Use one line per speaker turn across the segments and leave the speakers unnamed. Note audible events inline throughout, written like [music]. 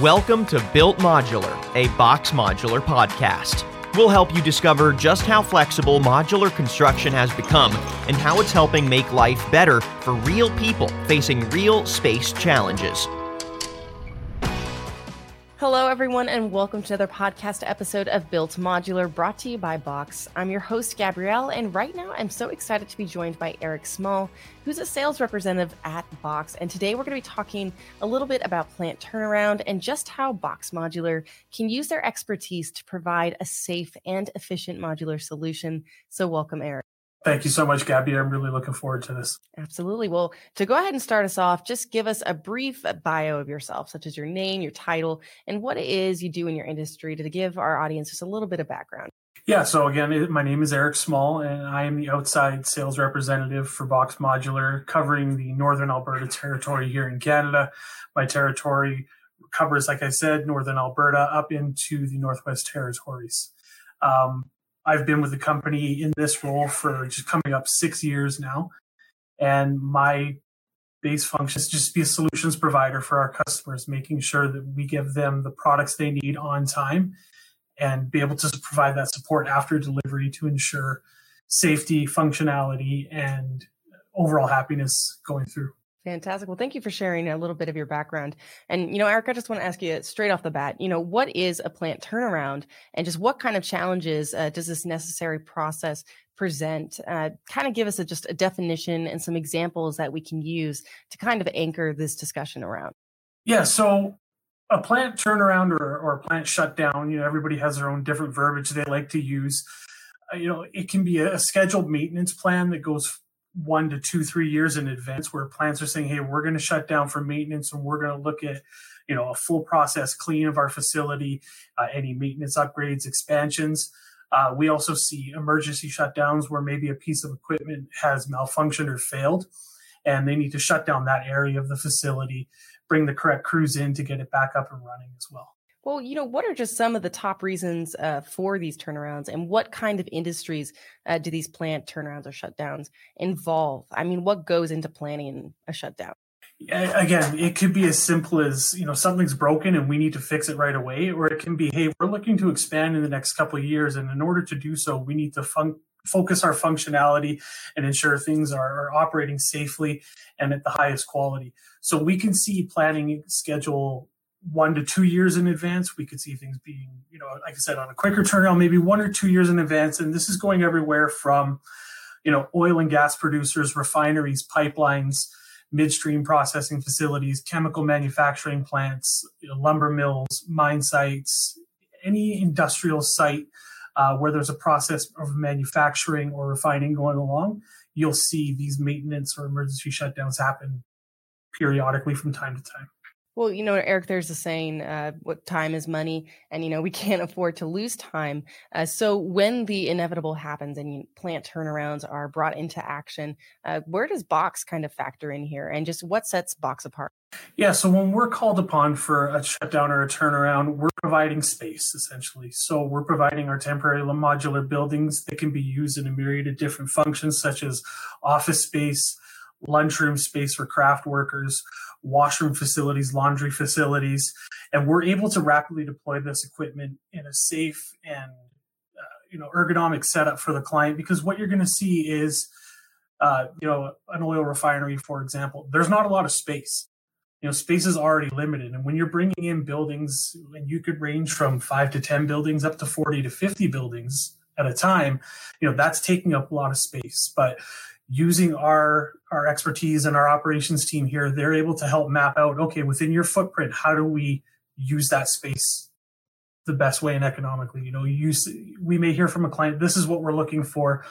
Welcome to Built Modular, a BOXX Modular podcast. We'll help you discover just how flexible modular construction has become and how it's helping make life better for real people facing real space challenges.
Hello, everyone, and welcome to another podcast episode of Built Modular brought to you by BOXX. I'm your host, Gabrielle, and right now I'm so excited to be joined by Errick Small, who's a sales representative at BOXX. And today we're going to be talking a little bit about plant turnaround and just how BOXX Modular can use their expertise to provide a safe and efficient modular solution. So, welcome, Errick.
Thank you so much, Gabby. I'm really looking forward to this.
Absolutely. Well, to go ahead and start us off, just give us a brief bio of yourself, such as your name, your title, and what it is you do in your industry to give our audience just a little bit of background.
Yeah, so again, my name is Errick Small, and I am the outside sales representative for BOXX Modular, covering the Northern Alberta territory here in Canada. My territory covers, like I said, Northern Alberta up into the Northwest Territories. Um, I've been with the company in this role for just coming up six years now. And my base function is just to be a solutions provider for our customers, making sure that we give them the products they need on time and be able to provide that support after delivery to ensure safety, functionality, and overall happiness going through.
Fantastic. Well, thank you for sharing a little bit of your background. And, you know, Errick, I just want to ask you straight off the bat, you know, what is a plant turnaround and just what kind of challenges uh, does this necessary process present? Uh, kind of give us a, just a definition and some examples that we can use to kind of anchor this discussion around.
Yeah. So a plant turnaround or, or a plant shutdown, you know, everybody has their own different verbiage they like to use. Uh, you know, it can be a scheduled maintenance plan that goes one to two, three years in advance where plants are saying, hey, we're going to shut down for maintenance and we're going to look at, you know, a full process clean of our facility, uh, any maintenance upgrades, expansions. Uh, we also see emergency shutdowns where maybe a piece of equipment has malfunctioned or failed, and they need to shut down that area of the facility, bring the correct crews in to get it back up and running as well.
Well, you know, what are just some of the top reasons uh, for these turnarounds, and what kind of industries uh, do these plant turnarounds or shutdowns involve? I mean, what goes into planning a shutdown?
Again, it could be as simple as you know something's broken and we need to fix it right away, or it can be, hey, we're looking to expand in the next couple of years, and in order to do so, we need to fun- focus our functionality and ensure things are, are operating safely and at the highest quality. So we can see planning schedule one to two years in advance. We could see things being, you know, like I said, on a quicker turnaround, maybe one or two years in advance. And this is going everywhere from, you know, oil and gas producers, refineries, pipelines, midstream processing facilities, chemical manufacturing plants, you know, lumber mills, mine sites, any industrial site uh, where there's a process of manufacturing or refining going along, you'll see these maintenance or emergency shutdowns happen periodically from time to time.
Well, you know, Errick, there's a saying, uh, what time is money, and you know we [laughs] can't afford to lose time. Uh, so when the inevitable happens and plant turnarounds are brought into action, uh, where does BOXX kind of factor in here, and just what sets BOXX apart?
Yeah, so when we're called upon for a shutdown or a turnaround, we're providing space essentially. So we're providing our temporary modular buildings that can be used in a myriad of different functions, such as office space, lunchroom space for craft workers, washroom facilities, laundry facilities, and we're able to rapidly deploy this equipment in a safe and uh, you know ergonomic setup for the client. Because what you're going to see is, uh, you know, an oil refinery, for example, there's not a lot of space. You know, space is already limited, and when you're bringing in buildings, and you could range from five to ten buildings up to forty to fifty buildings at a time, you know, that's taking up a lot of space. But using our our expertise and our operations team here they're able to help map out okay within your footprint how do we use that space the best way and economically? You know use we may hear from a client this is what we're looking for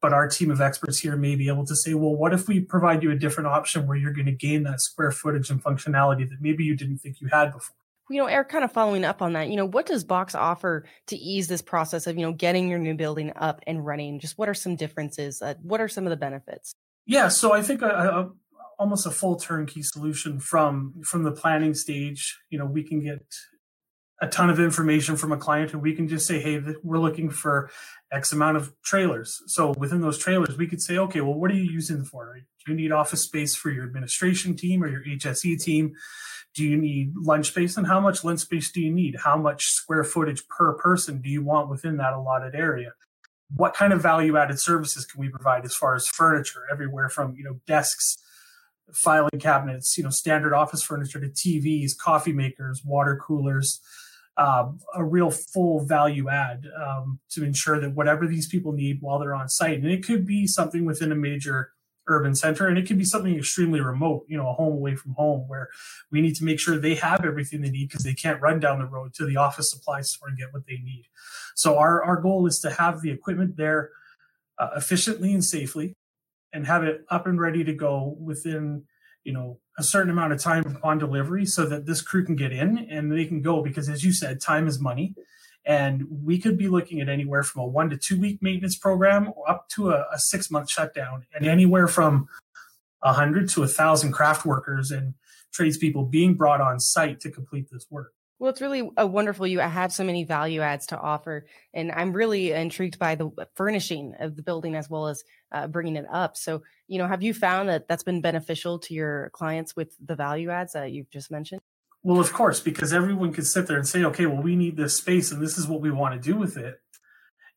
but our team of experts here may be able to say well what if we provide you a different option where you're going to gain that square footage and functionality that maybe you didn't think you had before
you know, Errick, kind of following up on that, you know, what does BOXX offer to ease this process of, you know, getting your new building up and running? Just what are some differences? Uh, what are some of the benefits?
Yeah, so I think a, a, almost a full turnkey solution from from the planning stage. You know, we can get a ton of information from a client, and we can just say, "Hey, we're looking for X amount of trailers." So within those trailers, we could say, "Okay, well, what are you using for? Do you need office space for your administration team or your HSE team?" Do you need lunch space and how much lunch space do you need? How much square footage per person do you want within that allotted area? What kind of value added services can we provide as far as furniture, everywhere from, you know, desks, filing cabinets, you know, standard office furniture to TVs, coffee makers, water coolers, um, a real full value add um, to ensure that whatever these people need while they're on site, and it could be something within a major urban center, and it could be something extremely remote, you know, a home away from home, where we need to make sure they have everything they need because they can't run down the road to the office supply store and get what they need. So our our goal is to have the equipment there uh, efficiently and safely, and have it up and ready to go within you know a certain amount of time upon delivery so that this crew can get in and they can go because as you said time is money and we could be looking at anywhere from a one to two week maintenance program up to a, a six month shutdown and anywhere from a hundred to a thousand craft workers and tradespeople being brought on site to complete this work
well, it's really a wonderful. You have so many value adds to offer, and I'm really intrigued by the furnishing of the building as well as uh, bringing it up. So, you know, have you found that that's been beneficial to your clients with the value adds that you've just mentioned?
Well, of course, because everyone can sit there and say, okay, well, we need this space, and this is what we want to do with it,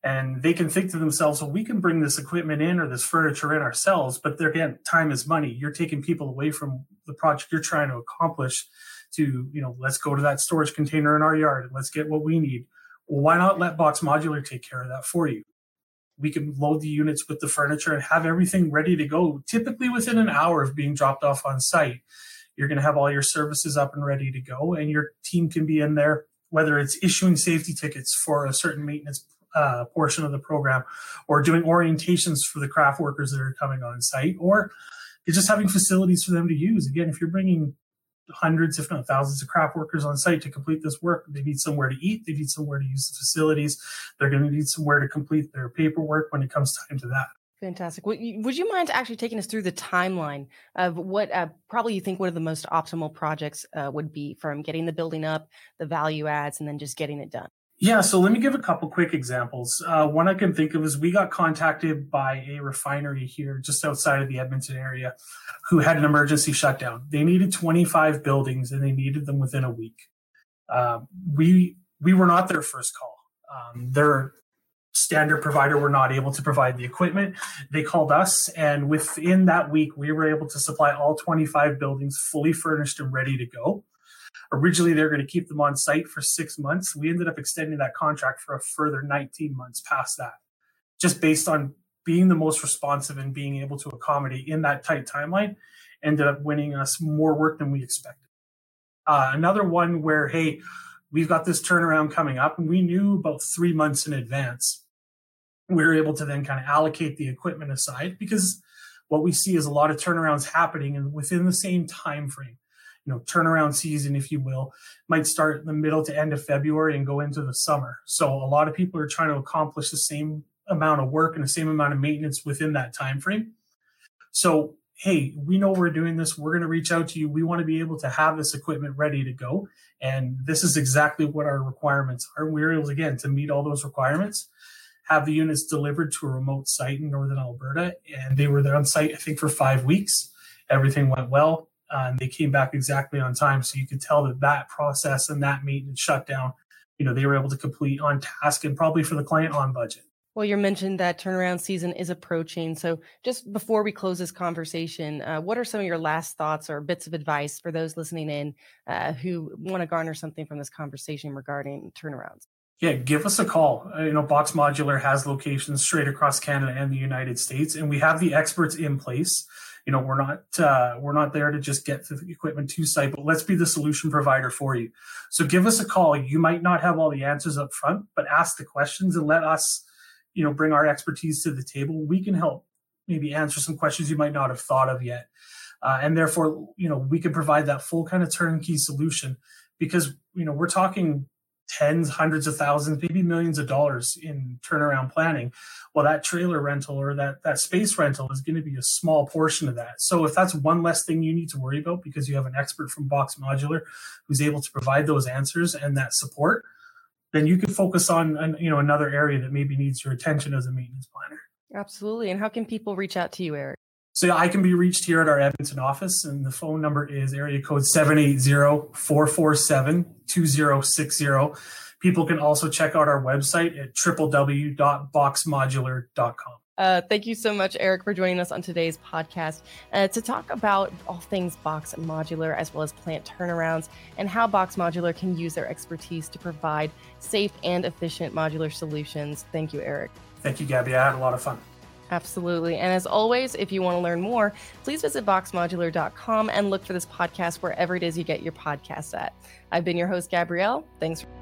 and they can think to themselves, well, we can bring this equipment in or this furniture in ourselves, but again, time is money. You're taking people away from the project you're trying to accomplish to, you know, let's go to that storage container in our yard and let's get what we need. Well, why not let BOXX Modular take care of that for you? We can load the units with the furniture and have everything ready to go, typically within an hour of being dropped off on site. You're going to have all your services up and ready to go, and your team can be in there, whether it's issuing safety tickets for a certain maintenance uh, portion of the program, or doing orientations for the craft workers that are coming on site, or just having facilities for them to use. Again, if you're bringing hundreds, if not thousands, of craft workers on site to complete this work. They need somewhere to eat. They need somewhere to use the facilities. They're going to need somewhere to complete their paperwork when it comes time to that.
Fantastic. Would you, would you mind actually taking us through the timeline of what uh, probably you think one of the most optimal projects uh, would be from getting the building up, the value adds, and then just getting it done?
Yeah, so let me give a couple quick examples. Uh, one I can think of is we got contacted by a refinery here just outside of the Edmonton area who had an emergency shutdown. They needed 25 buildings and they needed them within a week. Uh, we we were not their first call. Um, their standard provider were not able to provide the equipment. They called us, and within that week, we were able to supply all 25 buildings fully furnished and ready to go. Originally, they were going to keep them on site for six months. We ended up extending that contract for a further 19 months past that, just based on being the most responsive and being able to accommodate in that tight timeline. Ended up winning us more work than we expected. Uh, another one where, hey, we've got this turnaround coming up, and we knew about three months in advance. We were able to then kind of allocate the equipment aside because what we see is a lot of turnarounds happening and within the same time frame. You know turnaround season if you will might start in the middle to end of february and go into the summer. So a lot of people are trying to accomplish the same amount of work and the same amount of maintenance within that time frame. So hey we know we're doing this. We're going to reach out to you. We want to be able to have this equipment ready to go. And this is exactly what our requirements are. We're able again to meet all those requirements have the units delivered to a remote site in northern alberta and they were there on site i think for five weeks everything went well uh, and they came back exactly on time. So you could tell that that process and that maintenance shutdown, you know, they were able to complete on task and probably for the client on budget.
Well, you mentioned that turnaround season is approaching. So, just before we close this conversation, uh, what are some of your last thoughts or bits of advice for those listening in uh, who want to garner something from this conversation regarding turnarounds?
Yeah, give us a call. Uh, you know, BOXX Modular has locations straight across Canada and the United States, and we have the experts in place. You know we're not uh, we're not there to just get the equipment to site but let's be the solution provider for you. So give us a call. You might not have all the answers up front but ask the questions and let us you know bring our expertise to the table. We can help maybe answer some questions you might not have thought of yet. Uh, and therefore you know we can provide that full kind of turnkey solution because you know we're talking tens, hundreds of thousands, maybe millions of dollars in turnaround planning. Well, that trailer rental or that that space rental is going to be a small portion of that. So if that's one less thing you need to worry about because you have an expert from BOXX Modular who's able to provide those answers and that support, then you can focus on you know another area that maybe needs your attention as a maintenance planner.
Absolutely. And how can people reach out to you, Errick?
So I can be reached here at our Edmonton office, and the phone number is area code 780-447-2060. People can also check out our website at www.boxxmodular.com.
Uh, thank you so much, Errick, for joining us on today's podcast uh, to talk about all things BOXX Modular as well as plant turnarounds and how BOXX Modular can use their expertise to provide safe and efficient modular solutions. Thank you, Errick.
Thank you, Gabby. I had a lot of fun.
Absolutely. And as always, if you want to learn more, please visit boxxmodular.com and look for this podcast wherever it is you get your podcast at. I've been your host, Gabrielle. Thanks. For-